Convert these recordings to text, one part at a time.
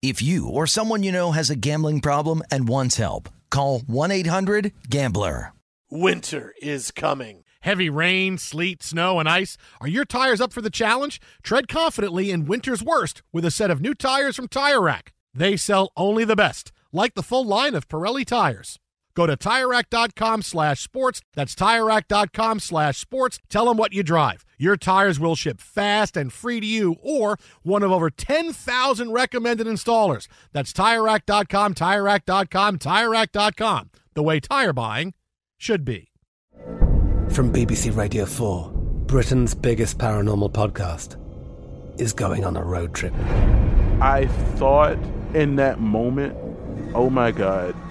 If you or someone you know has a gambling problem and wants help, call 1-800-GAMBLER. Winter is coming. Heavy rain, sleet, snow, and ice. Are your tires up for the challenge? Tread confidently in winter's worst with a set of new tires from Tire Rack. They sell only the best, like the full line of Pirelli tires. Go to TireRack.com slash sports. That's TireRack.com slash sports. Tell them what you drive. Your tires will ship fast and free to you or one of over 10,000 recommended installers. That's TireRack.com, TireRack.com, TireRack.com. The way tire buying should be. From BBC Radio 4, Britain's biggest paranormal podcast is going on a road trip. I thought in that moment, oh my God,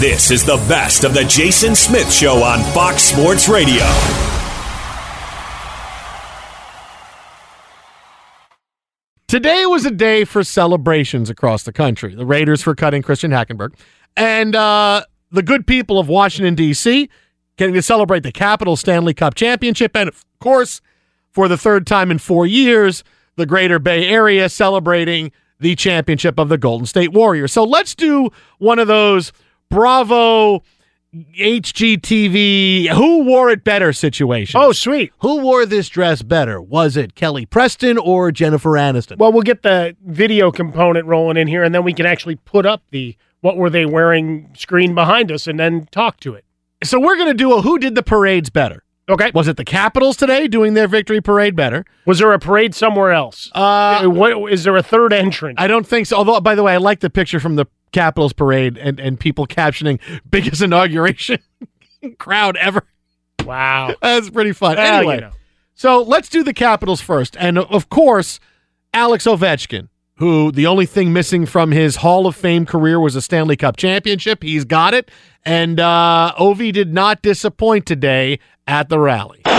This is the best of the Jason Smith Show on Fox Sports Radio. Today was a day for celebrations across the country. The Raiders for cutting Christian Hackenberg, and uh, the good people of Washington, D.C., getting to celebrate the Capital Stanley Cup Championship. And of course, for the third time in four years, the Greater Bay Area celebrating the championship of the Golden State Warriors. So let's do one of those Bravo HGTV who wore it better situation. Oh, sweet. Who wore this dress better? Was it Kelly Preston or Jennifer Aniston? Well, we'll get the video component rolling in here, and then we can actually put up the what were they wearing screen behind us and then talk to it. So we're going to do a who did the parades better. Okay. Was it the Capitals today doing their victory parade better? Was there a parade somewhere else? Uh, what, is there a third entrance? I don't think so. Although, by the way, I like the picture from the Capitals parade and, and people captioning biggest inauguration crowd ever. Wow. That's pretty fun. Well, anyway, you know. so let's do the Capitals first. And of course, Alex Ovechkin, who the only thing missing from his Hall of Fame career was a Stanley Cup championship. He's got it. And uh, Ovi did not disappoint today at the rally.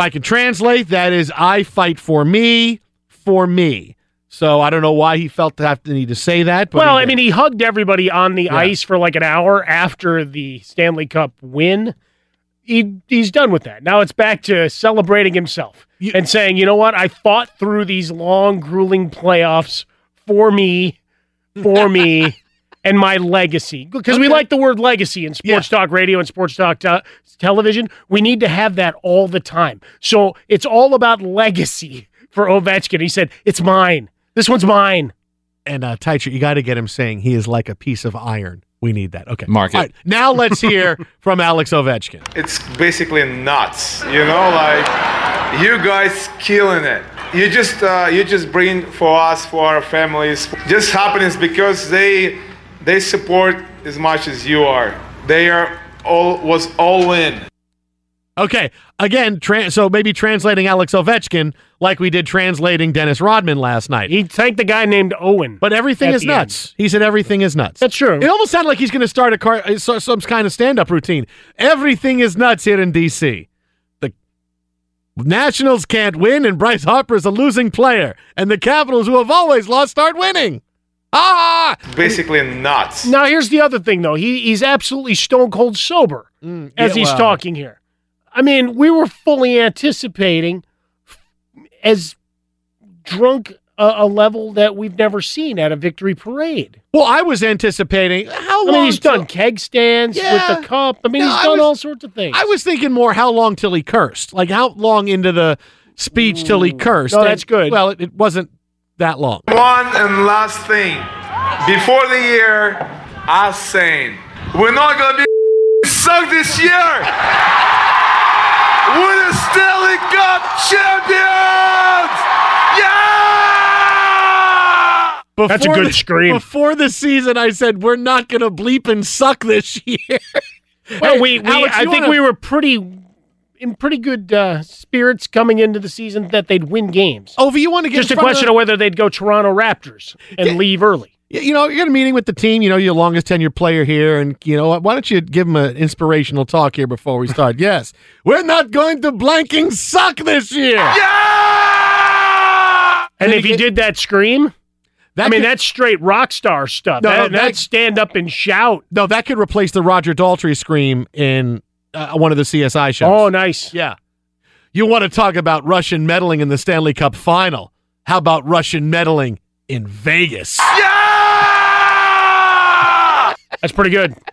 I can translate, that is I fight for me, for me. So I don't know why he felt to have to need to say that. But well, I mean, he hugged everybody on the Yeah. ice for like an hour after the Stanley Cup win. He he's done with that. Now it's back to celebrating himself You- and saying, "You know what? I fought through these long, grueling playoffs for me, for me, and my legacy because we like the word legacy in sports talk radio and sports talk te- television. We need to have that all the time. So it's all about legacy for Ovechkin. He said, "It's mine. This one's mine." And uh, Teicher, you got to get him saying he is like a piece of iron. We need that. Okay. Mark it. All right, now let's hear from Alex Ovechkin. It's basically nuts, you know. Like you guys killing it. You just uh, you just bring for us for our families. Just happiness because they they support as much as you are. They are all was all in. Okay. Again, tra- so maybe translating Alex Ovechkin like we did translating Dennis Rodman last night. He thanked the guy named Owen. But everything is the nuts. He said everything is nuts. That's true. It almost sounded like he's going to start a car, uh, some kind of stand-up routine. Everything is nuts here in D.C. The Nationals can't win, and Bryce Harper is a losing player, and the Capitals, who have always lost, start winning. Ah! Basically nuts. Now here's the other thing, though. He he's absolutely stone cold sober as Mm, yeah, he's well. talking here. I mean, we were fully anticipating as drunk a, a level that we've never seen at a victory parade. Well, I was anticipating how I long. mean, he's till- done keg stands Yeah. with the cup. I mean, No, he's done was- all sorts of things. I was thinking more how long till he cursed? Like how long into the speech till he cursed? No, And- that's good. Well, it, it wasn't that long. One and last thing. Before the year, I saying we're not gonna be sucked this year. We're the Stanley Cup champions! Yeah! That's a Before good the- scream. Before the season, I said we're not going to bleep and suck this year. well, Hey, we, we Alex, I think wanna- we were pretty in pretty good uh, spirits coming into the season that they'd win games. Over, you want to get Just a question of, of whether they'd go Toronto Raptors and Yeah. leave early. you know, you're in a meeting with the team. You know, your longest tenure player here, and you know? Why don't you give him an inspirational talk here before we start? yes, we're not going to blanking suck this year. Yeah! And Then if you he did that scream, That I mean, could- that's straight rock star stuff. No, that, no, that- that's stand up and shout. no, that could replace the Roger Daltrey scream in uh, one of the CSI shows. Oh, nice. Yeah. You want to talk about Russian meddling in the Stanley Cup final? How about Russian meddling in Vegas? Yeah! That's pretty good.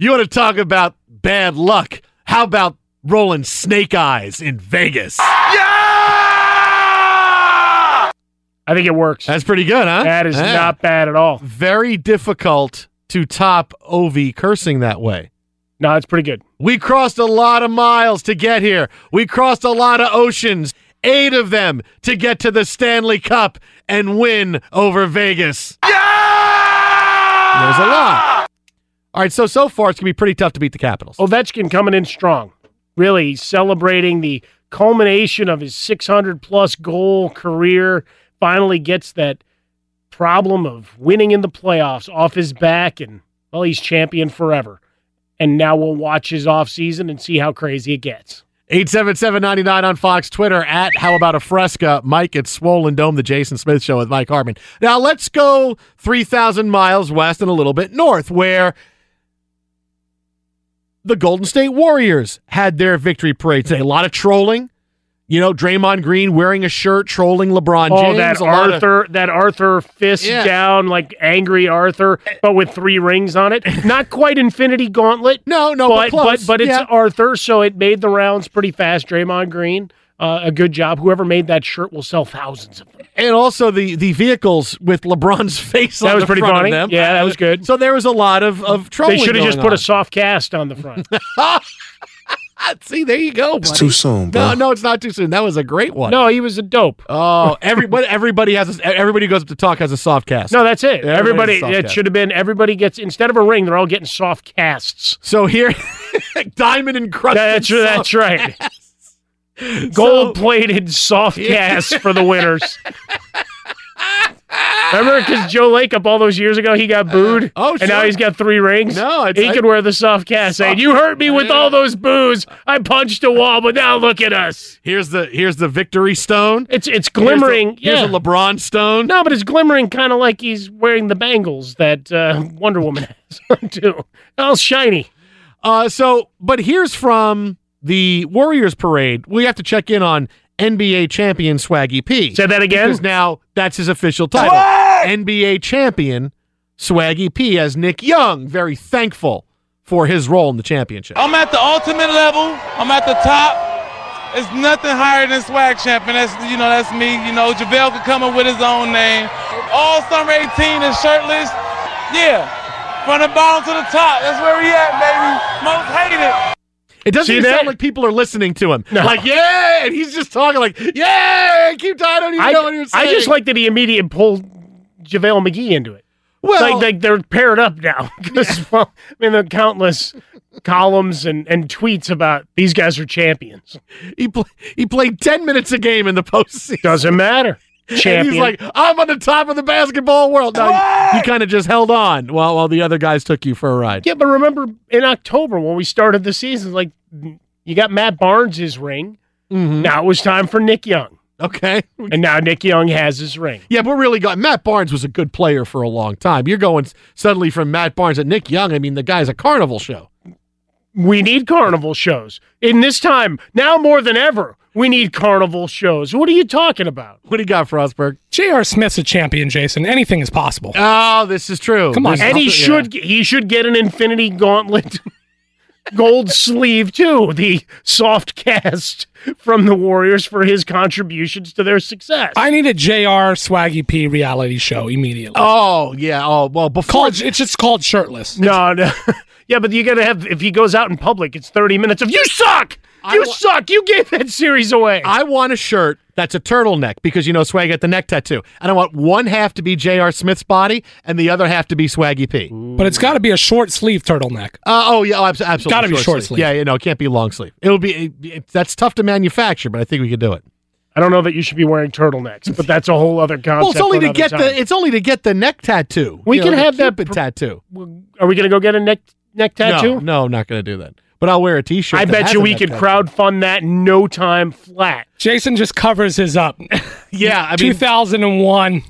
You want to talk about bad luck? How about rolling snake eyes in Vegas? Yeah! I think it works. That's pretty good, huh? That is Yeah. not bad at all. very difficult to top Ovi cursing that way. No, it's pretty good. We crossed a lot of miles to get here. We crossed a lot of oceans, eight of them to get to the Stanley Cup and win over Vegas. Yeah! There's a lot. All right, so so far it's gonna be pretty tough to beat the Capitals. Ovechkin coming in strong, really celebrating the culmination of his 600 plus goal career. Finally gets that problem of winning in the playoffs off his back, and well, he's champion forever. And now we'll watch his offseason and see how crazy it gets. 877-99 on Fox Twitter at How About a Fresca. Mike at Swollen Dome, the Jason Smith Show with Mike Harmon. Now let's go 3,000 miles west and a little bit north where the Golden State Warriors had their victory parade today. A lot of trolling. You know, Draymond Green wearing a shirt trolling LeBron Oh, James. that a lot of- Arthur, that Arthur fist Yeah. down, like angry Arthur, but with three rings on it. Not quite Infinity Gauntlet. no, no, but but, but, but it's Yeah. Arthur, so it made the rounds pretty fast. Draymond Green, uh, a good job. Whoever made that shirt will sell thousands of them. and also the the vehicles with LeBron's face That was pretty funny. Yeah, that was good. So there was a lot of of trolling. They should have just put on. a soft cast on the front. See, there you go. It's too soon, No, no, it's not too soon. That was a great one. no, he was a dope. Oh, everybody, everybody has. A, everybody who goes up to talk has a soft cast. No, that's it. Yeah, everybody, it cast. should have been. Everybody gets instead of a ring, they're all getting soft casts. So here, diamond encrusted. That's that's soft right. cast. Gold plated soft Yeah. casts for the winners. Remember, because Joe Lacob all those years ago, he got booed. oh, and now he's got three rings. No, he I- could wear the soft cast, saying, "You hurt me with all those boos. I punched a wall, but now look at us. Here's the here's the victory stone. It's it's glimmering. Here's the, yeah, here's the LeBron stone. no, but it's glimmering, kind of like he's wearing the bangles that uh, Wonder Woman has too. All shiny. Uh, so, but here's from the Warriors parade. We have to check in on NBA champion Swaggy P. Say that again? Because now that's his official title. NBA champion Swaggy P as Nick Young, very thankful for his role in the championship. I'm at the ultimate level. I'm at the top. It's nothing higher than swag champion. That's you know that's me. You know JaVale could come up with his own name. All summer 18 is shirtless. Yeah, from the bottom to the top. That's where we at, baby. Most hated. It doesn't See even sound like people are listening to him. No. Like, yeah, and he's just talking like, yeah, keep talking. I don't even I, know what you're saying. I just like that he immediately pulled JaVale McGee into it. Well- like, like they're paired up now. 'Cause, well, I mean, the countless columns and, and tweets about these guys are champions. he pl- he played ten minutes a game in the postseason. Doesn't matter. And Champion. he's like, I'm on the top of the basketball world. No, you, you kind of just held on while while the other guys took you for a ride. yeah, but remember in October when we started the season, like you got Matt Barnes' ring. Mhm. Now it was time for Nick Young. Okay. And now Nick Young has his ring. Yeah, but really, got Matt Barnes was a good player for a long time. You're going suddenly from Matt Barnes to Nick Young. I mean, the guy's a carnival show. We need carnival shows. In this time, now more than ever, we need carnival shows. What are you talking about? What do you got, Frostberg? J.R. Smith's a champion, Jason. Anything is possible. Oh, this is true. Come on, This is- And he yeah. should he should get an Infinity Gauntlet gold sleeve too. The soft cast from the Warriors for his contributions to their success. I need a J.R. Swaggy P reality show immediately. Oh yeah. Oh well. Before called, it's just called Shirtless. no, no. Yeah, but you got to have if he goes out in public, it's thirty minutes of you suck. You wa- suck. You gave that series away. I want a shirt that's a turtleneck because you know Swag got the neck tattoo, and I want one half to be J.R. Smith's body and the other half to be Swaggy P. But it's got to be a short sleeve turtleneck. Uh, oh yeah, oh, abs- absolutely. Gotta be short sleeve. Yeah, you know, it can't be long sleeve. It'll be it, it- that's tough to manufacture, but I think we could do it. I don't know that you should be wearing turtlenecks, but that's a whole other concept. Well, it's only for to another get time. the it's only to get the neck tattoo. We You can know, the have that Cupid pr- tattoo. Are we going to go get a neck neck tattoo? No, no, I'm not going to do that. But I'll wear a T-shirt. I bet you we neck could tattoo. crowdfund that in no time flat. Jason just covers his up. Yeah, I mean, 2001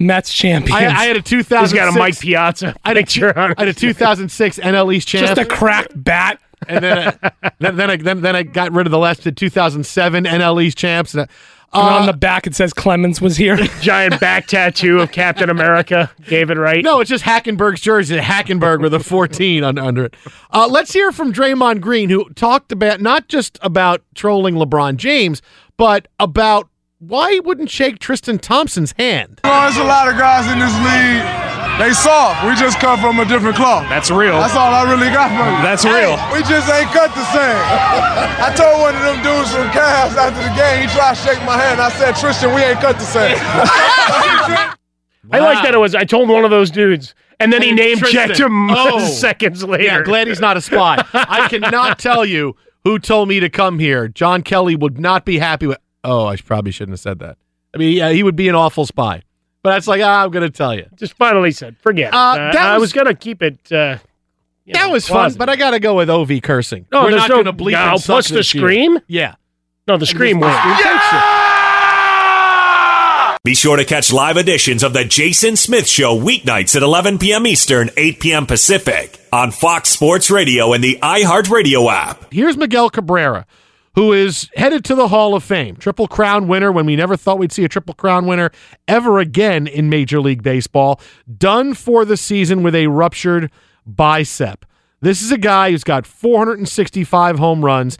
Mets champions. I, I had a 2006. He's got a Mike Piazza I had a, picture on I had a 2006 NL East champ. just a cracked bat. And then, I, then then I then, then I got rid of the last the 2007 NL East champs. And, And uh, on the back it says Clemens was here. Giant back tattoo of Captain America. David it right. no, it's just Hackenberg's jersey, Hackenberg with a 14 under, under it. Uh, let's hear from Draymond Green, who talked about not just about trolling LeBron James, but about why he wouldn't shake Tristan Thompson's hand. You know, there's a lot of guys in this league. They soft. We just come from a different cloth. That's real. That's all I really got from you. That's Hey, real. We just ain't cut the same. I told one of them dudes from Cavs after the game, he tried to shake my hand. I said, Tristan, we ain't cut the same. I like that it was. I told one of those dudes, and then he And name Tristan. checked him Oh. seconds later. Yeah, glad he's not a spy. I cannot tell you who told me to come here. John Kelly would not be happy with. Oh, I probably shouldn't have said that. I mean, yeah, he would be an awful spy. But that's like, ah, I'm going to tell you. Just finally said, forget Uh, it. Uh, that I was- was going to keep it. Uh, That know, was fun, but I got to go with Ovi cursing. No, We're there's not no- going to bleep no, and suck plus the this year. scream? Yeah. no, the scream The went. scream takes you. Be sure to catch live editions of The Jason Smith Show weeknights at 11 p.m. Eastern, 8 p.m. Pacific on Fox Sports Radio and the iHeartRadio app. Here's Miguel Cabrera, who is headed to the Hall of Fame. Triple Crown winner when we never thought we'd see a Triple Crown winner ever again in Major League Baseball. Done for the season with a ruptured bicep. This is a guy who's got 465 home runs,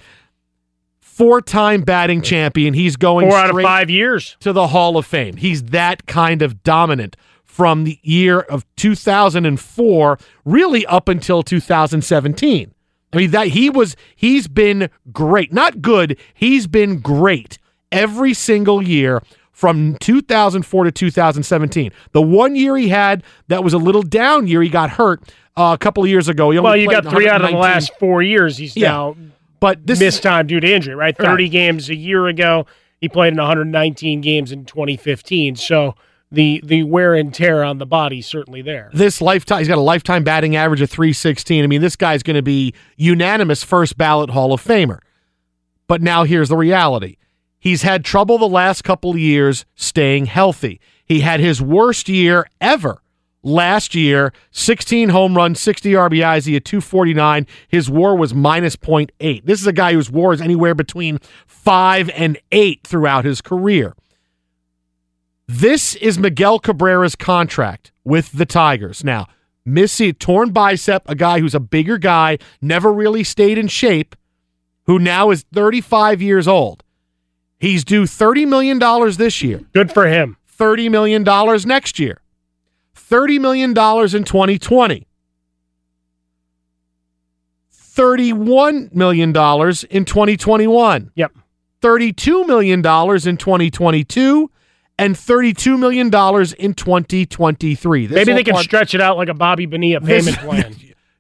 four time batting champion. He's going Four out of five years. to the Hall of Fame. He's that kind of dominant from the year of 2004 really up until 2017. I mean that he was he's been great. Not good, he's been great every single year from 2004 to 2017. The one year he had that was a little down year, he got hurt uh, a couple of years ago. He only Well, you got three out of the last four years. He's Yeah. now but this missed time due to injury, right? 30 Right. games a year ago. He played in 119 games in 2015. So the the wear and tear on the body certainly there. this lifetime he's got a lifetime batting average of 316 i mean this guy's going to be unanimous first ballot hall of famer. But now here's the reality. He's had trouble the last couple of years staying healthy. He had his worst year ever last year 16 home runs 60 rbis he had 249 his war was minus 0.8 this is a guy whose war is anywhere between 5 and 8 throughout his career This is Miguel Cabrera's contract with the Tigers. Now, Missy, torn bicep, a guy who's a bigger guy, never really stayed in shape, who now is 35 years old. He's due $30 million this year. Good for him. $30 million next year. $30 million in 2020. $31 million in 2021. Yep. $32 million in 2022 and $32 million in 2023. This Maybe they can stretch it out like a Bobby Bonilla This- payment plan.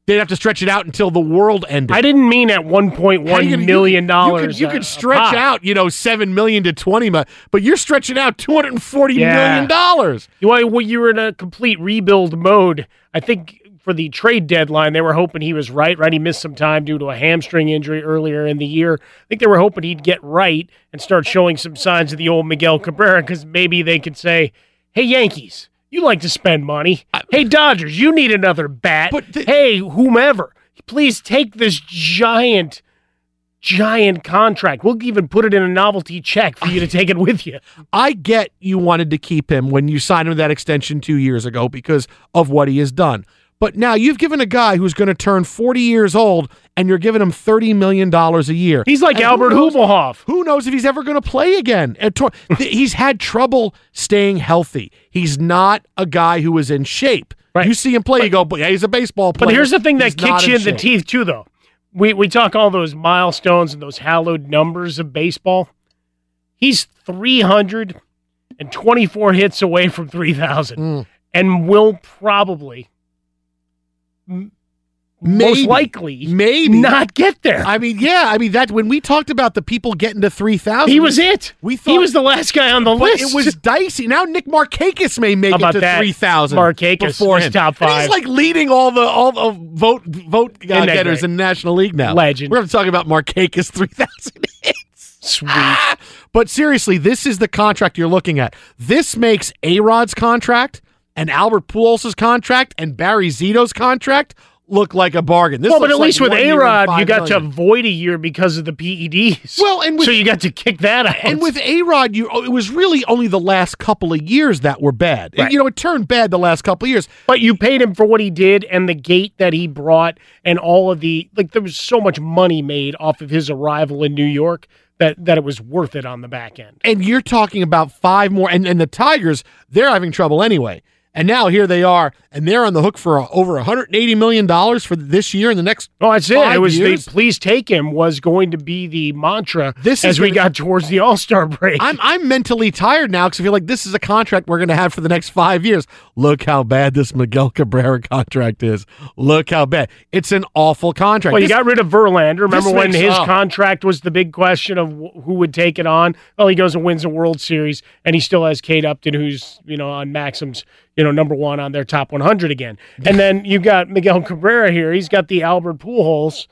They'd have to stretch it out until the world ended. I didn't mean at one point you million you- dollars. You could, you a- could a stretch out, you know, seven million to twenty, mi- but you're stretching out two hundred and forty million Yeah. dollars. Well, you were in a complete rebuild mode, I think for the trade deadline, they were hoping he was right. Right, he missed some time due to a hamstring injury earlier in the year. I think they were hoping he'd get right and start showing some signs of the old Miguel Cabrera because maybe they could say, "Hey, Yankees, you like to spend money. Hey, Dodgers, you need another bat. hey, whomever, please take this giant." Giant contract. We'll even put it in a novelty check for you to take it with you. I get you wanted to keep him when you signed him that extension two years ago because of what he has done. But now you've given a guy who's going to turn 40 years old and you're giving him $30 million a year. He's like And who Albert knows- Hubelhoff. Who knows if he's ever going to play again? He's had trouble staying healthy. He's not a guy who is in shape. You see him play, you go, but yeah, he's a baseball player. But here's the thing that He's kicks you in the teeth too, though. We we talk all those milestones and those hallowed numbers of baseball. He's three hundred and twenty four hits away from three thousand, Mm. and will probably, m- most likely, maybe not get there. I mean, yeah, I mean that when we talked about the people getting to three thousand, He was it. We thought he was the last guy on the list. It was dicey. Now Nick Markakis may make it to that? three thousand. Markakis before him. top And five. he's like leading all the all the vote vote uh, that getters in the National League now. Legend. We're going to talk about Markakis three thousand hits. Sweet. But seriously, this is the contract you're looking at. This makes A Rod's contract and Albert Pujols' contract and Barry Zito's contract look like a bargain. This well, but at like least with A Rod, you got to avoid a year because of the PEDs. Well, and with- so you got to kick that out. And with A Rod, you oh, it was really only the last couple of years that were bad. Right. You know, it turned bad the last couple of years. But you paid him for what he did and the gate that he brought and all of the like there was so much money made off of his arrival in New York that that it was worth it on the back end. And you're talking about five more, and, and the Tigers, they're having trouble anyway. And now here they are, and they're on the hook for uh, over 180 million dollars for this year and the next. Oh, that's it. It was years. the please take him was going to be the mantra This as we got towards the All Star break. I'm I'm mentally tired now because I feel like this is a contract we're going to have for the next five years. Look how bad this Miguel Cabrera contract is. Look how bad. It's an awful contract. well, you got rid of Verlander. Remember when his oh. contract was the big question of who would take it on? Well, he goes and wins a World Series, and he still has Kate Upton, who's you know on Maxim's you know number one on their top 100 again. And then you've got Miguel Cabrera here. He's got the Albert Pujols.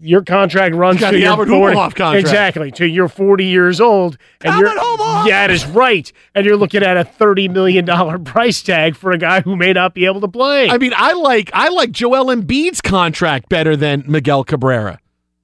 Your contract runs to the your Albert 40 Pujols contract. exactly to you're 40 years old, and Albert you're Pujols! yeah, that is right. And you're looking at a 30 million dollar price tag for a guy who may not be able to play. I mean, I like I like Joel Embiid's contract better than Miguel Cabrera.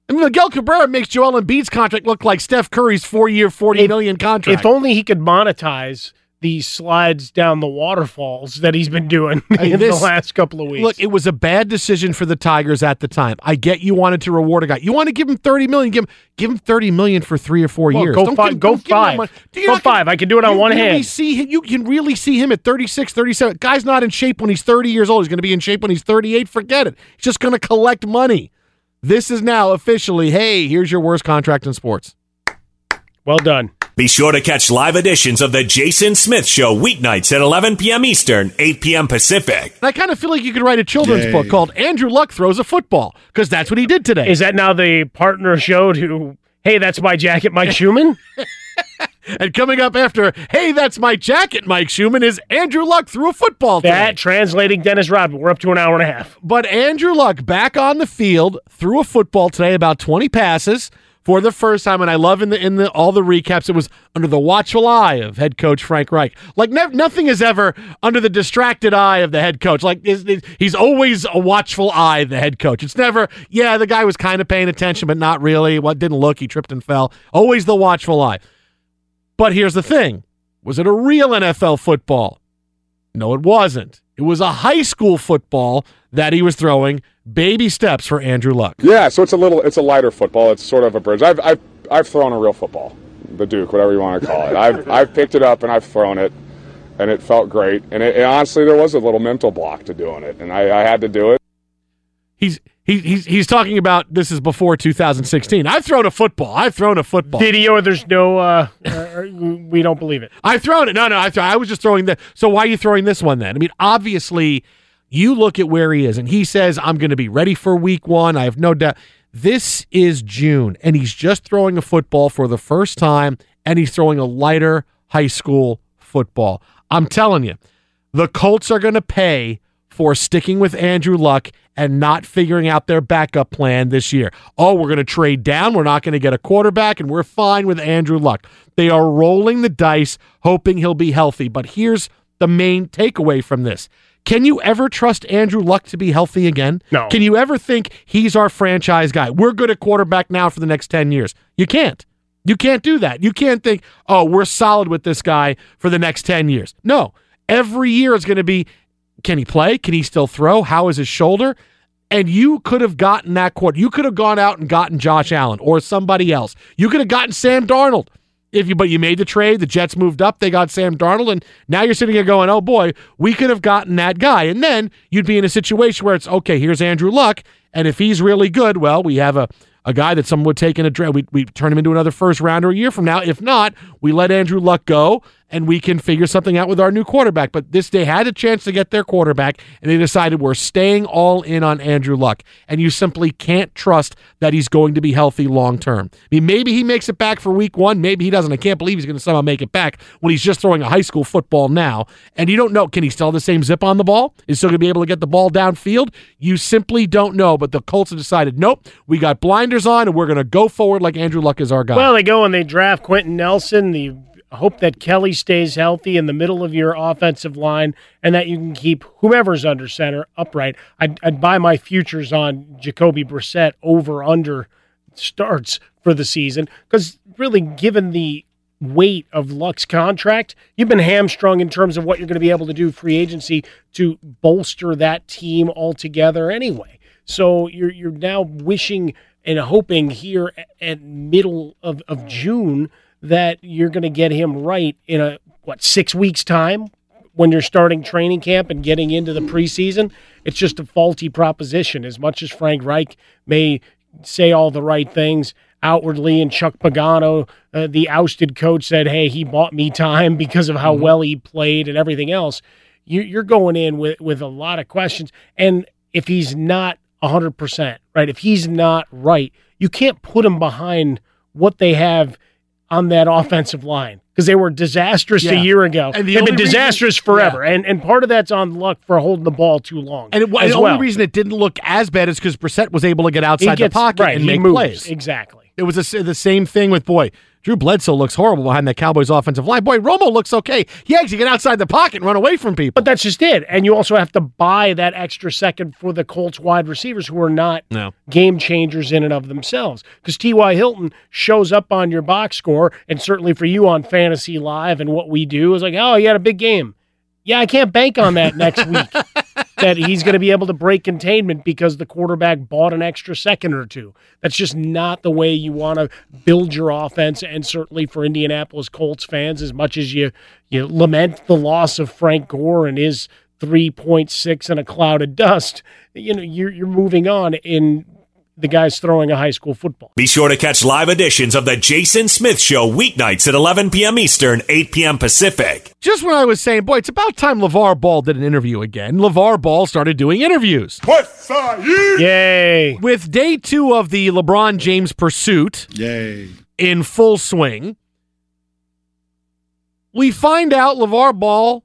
I mean, Miguel Cabrera makes Joel Embiid's contract look like Steph Curry's four-year, forty million contract. If only he could monetize these slides down the waterfalls that he's been doing in this- the last couple of weeks. Look, it was a bad decision for the Tigers at the time. I get you wanted to reward a guy. You want to give him thirty million. Give him give him thirty million for three or four Well, years. go Don't five- give- go don't give him that five. Go not five. I can do it on one really hand. See, him- you can really see him at 36, 37. Guy's not in shape when he's thirty years old. He's going to be in shape when he's thirty-eight. Forget it. He's just going to collect money. This is now officially. Hey, here's your worst contract in sports. well done. Be sure to catch live editions of The Jason Smith Show weeknights at 11 p.m. Eastern, 8 p.m. Pacific. I kind of feel like you could write a children's Yay. book called Andrew Luck Throws a Football because that's what he did today. Is that now the partner show to Hey, that's my jacket, Mike Schumann? and coming up after, hey, that's my jacket, Mike Schumann, is Andrew Luck threw a football today. that translating Dennis Rodman. We're up to an hour and a half. But Andrew Luck back on the field threw a football today, about 20 passes for the first time. And I love in the in the all the recaps, it was under the watchful eye of head coach Frank Reich. Like nev- nothing is ever under the distracted eye of the head coach. Like is- is- he's always a watchful eye the head coach. It's never, yeah, the guy was kind of paying attention, but not really. What didn't look, he tripped and fell. Always the watchful eye. But here's the thing. Was it a real NFL football? No, it wasn't. It was a high school football that he was throwing. Baby steps for Andrew Luck. Yeah, so it's a little, it's a lighter football. It's sort of a bridge. I've, I've, I've thrown a real football, the Duke, whatever you want to call it. I've, I've picked it up and I've thrown it, and it felt great. And, it, and honestly, there was a little mental block to doing it, and I, I had to do it. He's he, he's he's talking about this is before 2016. I've thrown a football. I've thrown a football. Video, there's no, uh, uh, we don't believe it. I've thrown it. No, no, I, th- I was just throwing the. So why are you throwing this one then? I mean, obviously, you look at where he is, and he says, "I'm going to be ready for Week One." I have no doubt. This is June, and he's just throwing a football for the first time, and he's throwing a lighter high school football. I'm telling you, the Colts are going to pay for sticking with Andrew Luck and not figuring out their backup plan this year. Oh, we're going to trade down. We're not going to get a quarterback, and we're fine with Andrew Luck. They are rolling the dice, hoping he'll be healthy. But here's the main takeaway from this. Can you ever trust Andrew Luck to be healthy again? No. Can you ever think he's our franchise guy? We're good at quarterback now for the next 10 years. You can't. You can't do that. You can't think, oh, we're solid with this guy for the next 10 years. No. Every year is going to be can he play? Can he still throw? How is his shoulder? And you could have gotten that quarter. You could have gone out and gotten Josh Allen or somebody else. You could have gotten Sam Darnold. If you but you made the trade, the Jets moved up, they got Sam Darnold, and now you're sitting here going, Oh boy, we could have gotten that guy. And then you'd be in a situation where it's okay, here's Andrew Luck, and if he's really good, well, we have a a guy that someone would take in a draft. We, we turn him into another first rounder a year from now. If not, we let Andrew Luck go and we can figure something out with our new quarterback. But this they had a chance to get their quarterback, and they decided we're staying all in on Andrew Luck. And you simply can't trust that he's going to be healthy long term. I mean, maybe he makes it back for week one, maybe he doesn't. I can't believe he's going to somehow make it back when he's just throwing a high school football now. And you don't know, can he still have the same zip on the ball? Is still going to be able to get the ball downfield? You simply don't know. But the Colts have decided, nope, we got blinders on, and we're going to go forward like Andrew Luck is our guy. Well, they go and they draft Quenton Nelson, the hope that Kelly stays healthy in the middle of your offensive line and that you can keep whomever's under center upright. I'd, I'd buy my futures on Jacoby Brissett over under starts for the season because really, given the weight of Luck's contract, you've been hamstrung in terms of what you're going to be able to do free agency to bolster that team altogether anyway. So you're you're now wishing and hoping here at middle of, of June that you're going to get him right in a what six weeks time when you're starting training camp and getting into the preseason. It's just a faulty proposition. As much as Frank Reich may say all the right things outwardly, and Chuck Pagano, uh, the ousted coach, said, "Hey, he bought me time because of how mm-hmm. well he played and everything else." You, you're going in with with a lot of questions, and if he's not 100 percent right, if he's not right, you can't put him behind what they have on that offensive line because they were disastrous yeah. a year ago. And the They've been disastrous reason, forever. Yeah. And and part of that's on luck for holding the ball too long. And it, the well. only reason it didn't look as bad is because Brissett was able to get outside gets, the pocket right, and make moves. plays. Exactly. It was a, the same thing with boy. Drew Bledsoe looks horrible behind that Cowboys offensive line. Boy, Romo looks okay. He actually get outside the pocket and run away from people. But that's just it. And you also have to buy that extra second for the Colts wide receivers who are not no. game changers in and of themselves. Because T.Y. Hilton shows up on your box score, and certainly for you on Fantasy Live and what we do is like, oh, he had a big game. Yeah, I can't bank on that next week. that he's going to be able to break containment because the quarterback bought an extra second or two. That's just not the way you want to build your offense. And certainly for Indianapolis Colts fans, as much as you you lament the loss of Frank Gore and his 3.6 and a cloud of dust, you know you're you're moving on in the guy's throwing a high school football. Be sure to catch live editions of the Jason Smith Show weeknights at 11 p.m. Eastern, 8 p.m. Pacific. Just when I was saying, boy, it's about time LaVar Ball did an interview again, LaVar Ball started doing interviews. What's Yay! With day two of the LeBron James pursuit Yay. in full swing, we find out LaVar Ball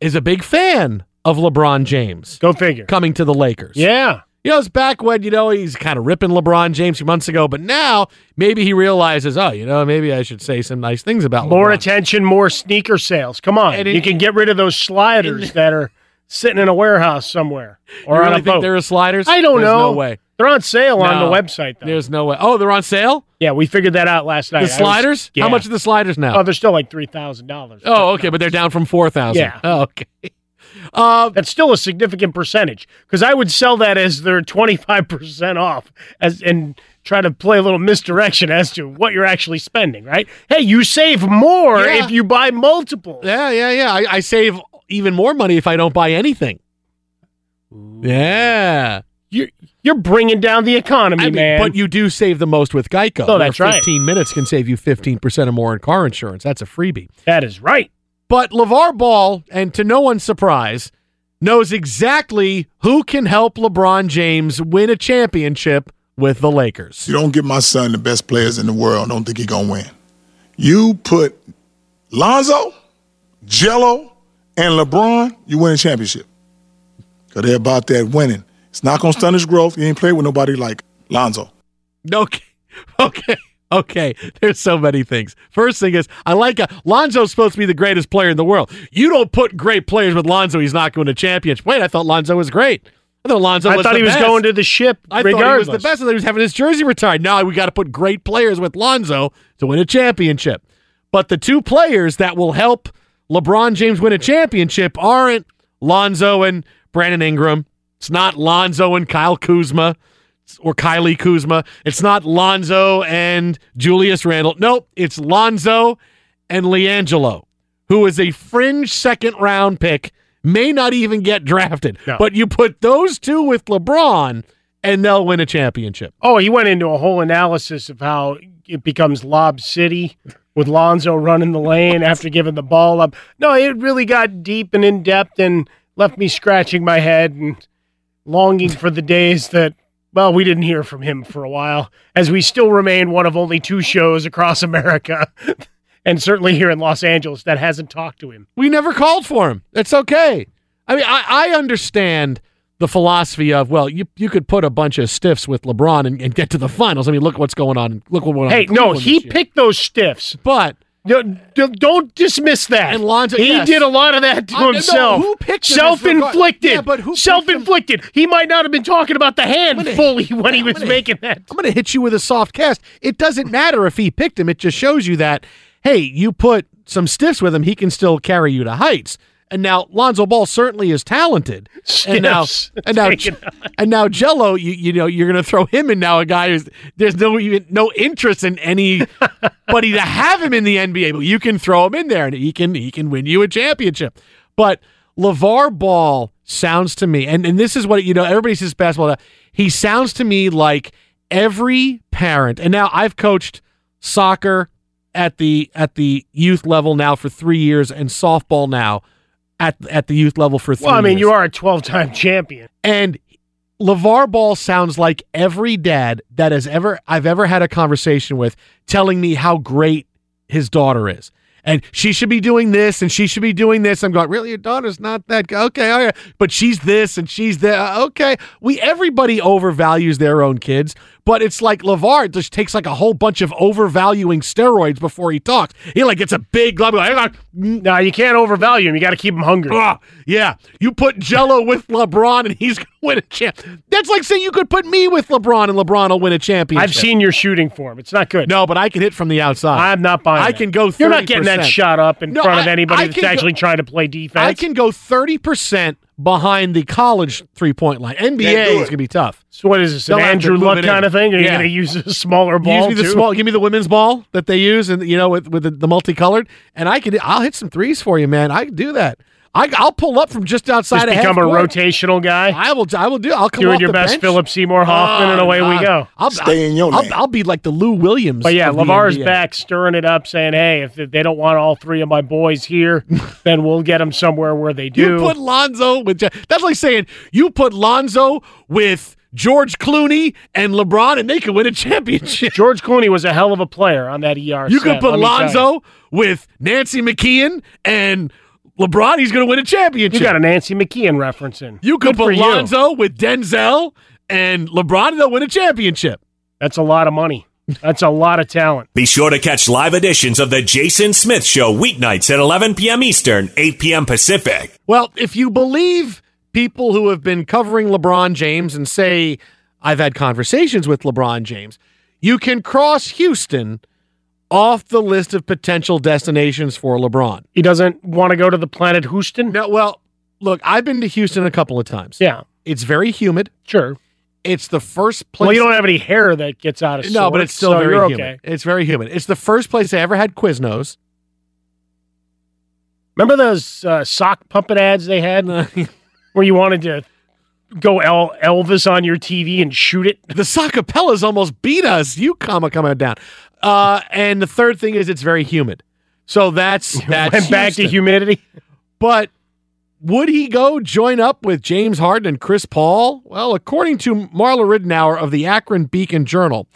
is a big fan of LeBron James. Go figure. Coming to the Lakers. Yeah. You know, it's back when, you know, he's kind of ripping LeBron James a few months ago, but now maybe he realizes, oh, you know, maybe I should say some nice things about LeBron. More LeBron. attention, more sneaker sales. Come on. And you can get rid of those sliders that are sitting in a warehouse somewhere or you on a think boat. there are sliders? I don't There's know. No way. They're on sale on the website though. There's no way. Oh, they're on sale. Yeah, we figured that out last night. The was- sliders? yeah. How much are the sliders now? Oh, they're still like three thousand dollars. Oh, okay, but they're down from four thousand. Yeah. Oh, okay. Uh, That's still a significant percentage because I would sell that as five percent off, as and try to play a little misdirection as to what you're actually spending. Right? Hey, you save more Yeah. if you buy multiple. yeah, yeah, yeah. I, I save even more money if I don't buy anything. Yeah. You're you're bringing down the economy, I mean, man. but you do save the most with Geico. Oh, that's where right. 15 minutes can save you 15% or more in car insurance. That's a freebie. that is right. But LaVar Ball, and to no one's surprise, knows exactly who can help LeBron James win a championship with the Lakers. You don't give my son the best players in the world. Don't think he gonna win. You put Lonzo, Gelo, and LeBron. You win a championship. Cause they're about that winning. It's not gonna stunt his growth. He ain't played with nobody like Lonzo. Okay. Okay. Okay. There's so many things. First thing is, I like uh, Lonzo's supposed to be the greatest player in the world. You don't put great players with Lonzo, he's not going to championship. Wait, I thought Lonzo was great. I thought Lonzo I thought he was going to the ship. I regardless. thought he was the best. I thought he was having his jersey retired. Now we got to put great players with Lonzo to win a championship. But the two players that will help LeBron James win a championship aren't Lonzo and Brandon Ingram. It's not Lonzo and Kyle Kuzma or Kylie Kuzma. It's not Lonzo and Julius Randle. Nope, it's Lonzo and LiAngelo, who is a fringe second round pick, may not even get drafted. No. But you put those two with LeBron, and they'll win a championship. Oh, he went into a whole analysis of how it becomes Lob City with Lonzo running the lane after giving the ball up. No, it really got deep and in depth and left me scratching my head and longing for the days that, well, we didn't hear from him for a while, as we still remain one of only two shows across America. And certainly here in Los Angeles, that hasn't talked to him. We never called for him. It's okay. I mean, I, I understand the philosophy of, well, you you could put a bunch of stiffs with LeBron and, and get to the finals. I mean, look what's going on. Look what went on. Hey, no, he picked those stiffs. But don't dismiss that. And Lonzo- he yes. did a lot of that to I- no, himself. who picked him Self-inflicted. Yeah, but who Self-inflicted. He might not have been talking about the hand gonna- fully when he was gonna- making that. I'm going to hit you with a soft cast. It doesn't matter if he picked him. It just shows you that, hey, you put some stiffs with him, he can still carry you to heights. And now Lonzo Ball certainly is talented. And now, and now, and now Gelo, you you know you're going to throw him in now. A guy who's there's no even no interest in anybody to have him in the NBA, but you can throw him in there and he can he can win you a championship. But LaVar Ball sounds to me, and, and this is what you know, everybody says basketball. He sounds to me like every parent, and now I've coached soccer at the at the youth level now for three years and softball now at at the youth level for three Well, I mean, years. you are a 12-time champion. And LaVar Ball sounds like every dad that has ever I've ever had a conversation with telling me how great his daughter is. And she should be doing this and she should be doing this. I'm going, really? Your daughter's not that good. Okay, all right. But she's this and she's that. Okay. We everybody overvalues their own kids, but it's like LaVar just takes like a whole bunch of overvaluing steroids before he talks. He like gets a big glove. Like, No, you can't overvalue him. You got to keep him hungry. Ah, yeah. You put Gelo with LeBron and he's going to win a champ. That's like saying you could put me with LeBron and LeBron will win a championship. I've seen your shooting form. It's not good. No, but I can hit from the outside. I'm not buying I that. can go. 30%. You're not getting that shot up in No, front of anybody I that's can go- actually trying to play defense. I can go thirty percent behind the college three point line. NBA is going to be tough. So what is this? An They'll Andrew Luck kind in. of thing? Are you Yeah. going to use a smaller ball? Use me the too? small. Give me the women's ball that they use, and you know, with with the, the multicolored, and I can. I'll hit some threes for you, man. I can do that. I, I'll pull up from just outside. Just of become a half court. rotational guy. I will. I will do. I'll come Doing your the best bench. Philip Seymour Hoffman, and Oh, away we go. I'll, Stay in your I'll, lane. I'll be like the Lou Williams. But yeah, of the LaVar's back stirring it up, saying, "Hey, if they don't want all three of my boys here, then we'll get them somewhere where they do." You put Lonzo with that's like saying you put Lonzo with George Clooney and LeBron, and they could win a championship. George Clooney was a hell of a player on that ER. You set, could put let you. Lonzo with Nancy McKeon and LeBron. He's going to win a championship. You got a Nancy McKeon reference in. You could Good for put you. Lonzo with Denzel and LeBron, and they'll win a championship. That's a lot of money. That's a lot of talent. Be sure to catch live editions of the Jason Smith Show weeknights at 11 p.m. Eastern, 8 p.m. Pacific. Well, if you believe people who have been covering LeBron James and say, I've had conversations with LeBron James, you can cross Houston off the list of potential destinations for LeBron. He doesn't want to go to the planet Houston? No, well, look, I've been to Houston a couple of times. Yeah. It's very humid. Sure. It's the first place. Well, you don't have any hair that gets out of No, but it's still so very humid. okay. It's very humid. It's the first place I ever had Quiznos. Remember those uh, sock puppet ads they had where you wanted to go El- Elvis on your TV and shoot it? The Sacapellas almost beat us. You comma coming down. Uh, and the third thing is it's very humid. So that's that's Went back to Houston. humidity. But would he go join up with James Harden and Chris Paul? Well, according to Marla Ridenour of the Akron Beacon Journal,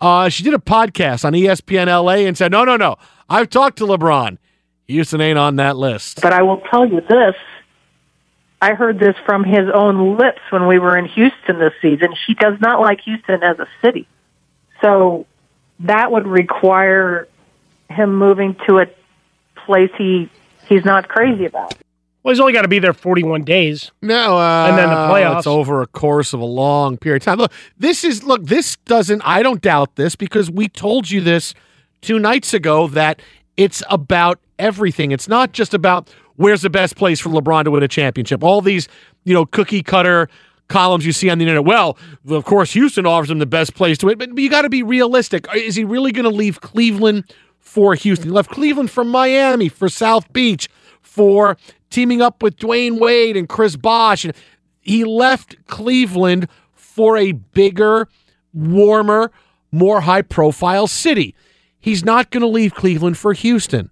uh, she did a podcast on ESPN LA and said, "No, no, no. I've talked to LeBron. Houston ain't on that list." But I will tell you this. I heard this from his own lips when we were in Houston this season. He does not like Houston as a city. So that would require him moving to a place he he's not crazy about. Well, he's only got to be there 41 days. No, uh, And then the playoffs. It's over a course of a long period of time. Look, this is look. This doesn't. I don't doubt this because we told you this two nights ago that it's about everything. It's not just about where's the best place for LeBron to win a championship. All these, you know, cookie cutter columns you see on the internet. Well, of course, Houston offers him the best place to win, but you got to be realistic. Uh, is he really going to leave Cleveland for Houston? He left Cleveland for Miami, for South Beach, for teaming up with Dwyane Wade and Chris Bosh. And he left Cleveland for a bigger, warmer, more high profile city. He's not going to leave Cleveland for Houston.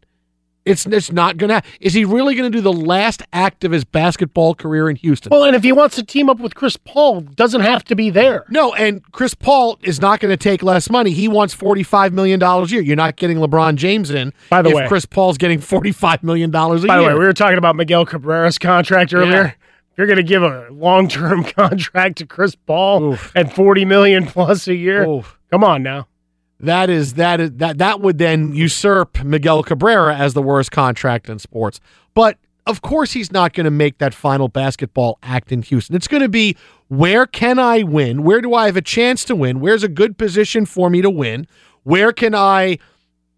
It's, it's not going to. Is he really going to do the last act of his basketball career in Houston? Well, and if he wants to team up with Chris Paul, doesn't have to be there. No, and Chris Paul is not going to take less money. He wants forty-five million dollars a year. You're not getting LeBron James in. By the if way- Chris Paul's getting forty-five million dollars a By year. By the way, we were talking about Miguel Cabrera's contract earlier. Yeah. If you're going to give a long-term contract to Chris Paul at 40 million plus a year, come on now. That is that is that that would then usurp Miguel Cabrera as the worst contract in sports. But of course he's not going to make that final basketball act in Houston. It's going to be where can I win? Where do I have a chance to win? Where's a good position for me to win? Where can I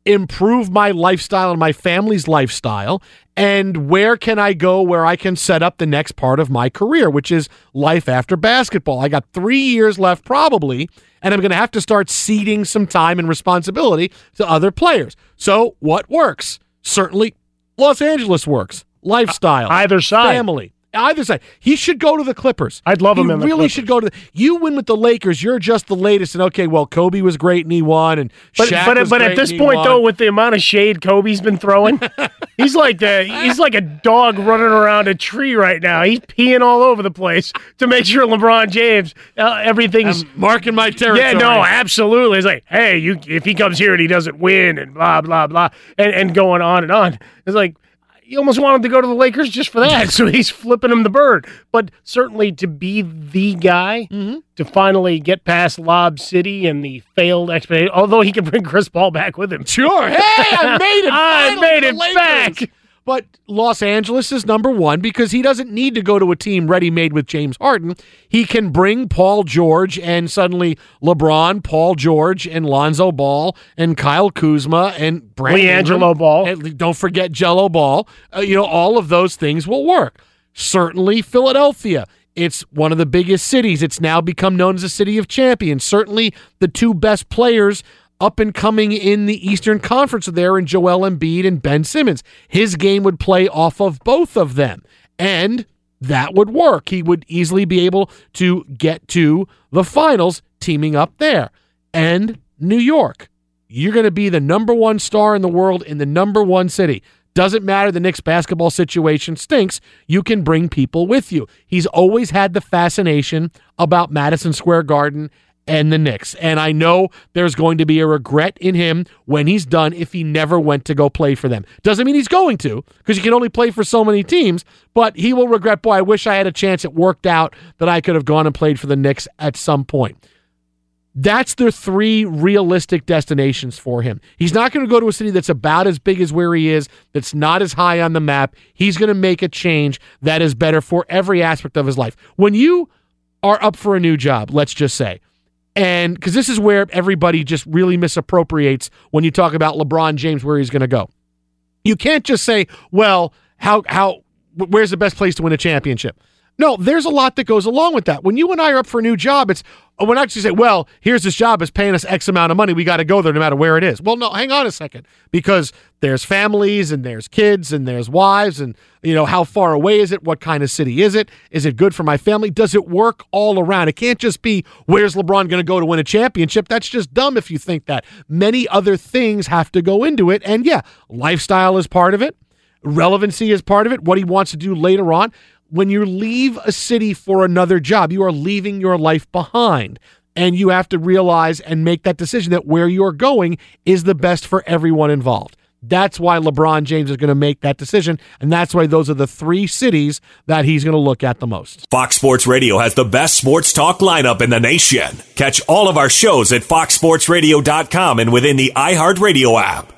improve my lifestyle and my family's lifestyle? And where can I go where I can set up the next part of my career, which is life after basketball? I got three years left, probably, and I'm going to have to start ceding some time and responsibility to other players. So, what works? Certainly, Los Angeles works. Lifestyle, Either side. family. Either side. He should go to the Clippers. I'd love he him in the really should go to the. You win with the Lakers. You're just the latest. And okay, well, Kobe was great and he won, and But Shaq but, but at this point, won. though, with the amount of shade Kobe's been throwing, he's like a, he's like a dog running around a tree right now. He's peeing all over the place to make sure LeBron James uh, everything's I'm marking my territory. Yeah, no, absolutely. It's like, hey, you if he comes here and he doesn't win and blah blah blah and, and going on and on. It's like you almost wanted to go to the Lakers just for that. so he's flipping him the bird. But certainly to be the guy Mm-hmm. to finally get past Lob City and the failed expedition, although he can bring Chris Paul back with him. Sure. Hey, I made it. I made it back. But Los Angeles is number one because he doesn't need to go to a team ready made with James Harden. He can bring Paul George and suddenly LeBron, Paul George, and Lonzo Ball and Kyle Kuzma and Brandon LiAngelo Ingram. Ball. And don't forget Gelo Ball. Uh, you know, all of those things will work. Certainly Philadelphia. It's one of the biggest cities. It's now become known as a city of champions. Certainly the two best players up and coming in the Eastern Conference there in Joel Embiid and Ben Simmons. His game would play off of both of them. And that would work. He would easily be able to get to the finals teaming up there. And New York. You're going to be the number one star in the world in the number one city. Doesn't matter the Knicks basketball situation stinks. You can bring people with you. He's always had the fascination about Madison Square Garden and the Knicks. And I know there's going to be a regret in him when he's done if he never went to go play for them. Doesn't mean he's going to, because you can only play for so many teams, but he will regret, boy, I wish I had a chance. It worked out that I could have gone and played for the Knicks at some point. That's the three realistic destinations for him. He's not going to go to a city that's about as big as where he is, that's not as high on the map. He's going to make a change that is better for every aspect of his life. When you are up for a new job, let's just say, and because this is where everybody just really misappropriates when you talk about LeBron James, where he's going to go. You can't just say, well, how, how, where's the best place to win a championship? No, there's a lot that goes along with that. When you and I are up for a new job, it's we're not just say, well, here's this job is paying us X amount of money. We got to go there no matter where it is. Well, no, hang on a second, because there's families and there's kids and there's wives and you know how far away is it? What kind of city is it? Is it good for my family? Does it work all around? It can't just be where's LeBron going to go to win a championship. That's just dumb if you think that. Many other things have to go into it, and yeah, lifestyle is part of it. Relevancy is part of it. What he wants to do later on when you leave a city for another job, you are leaving your life behind. And you have to realize and make that decision that where you're going is the best for everyone involved. That's why LeBron James is going to make that decision. And that's why those are the three cities that he's going to look at the most. Fox Sports Radio has the best sports talk lineup in the nation. Catch all of our shows at foxsportsradio.com and within the iHeartRadio app.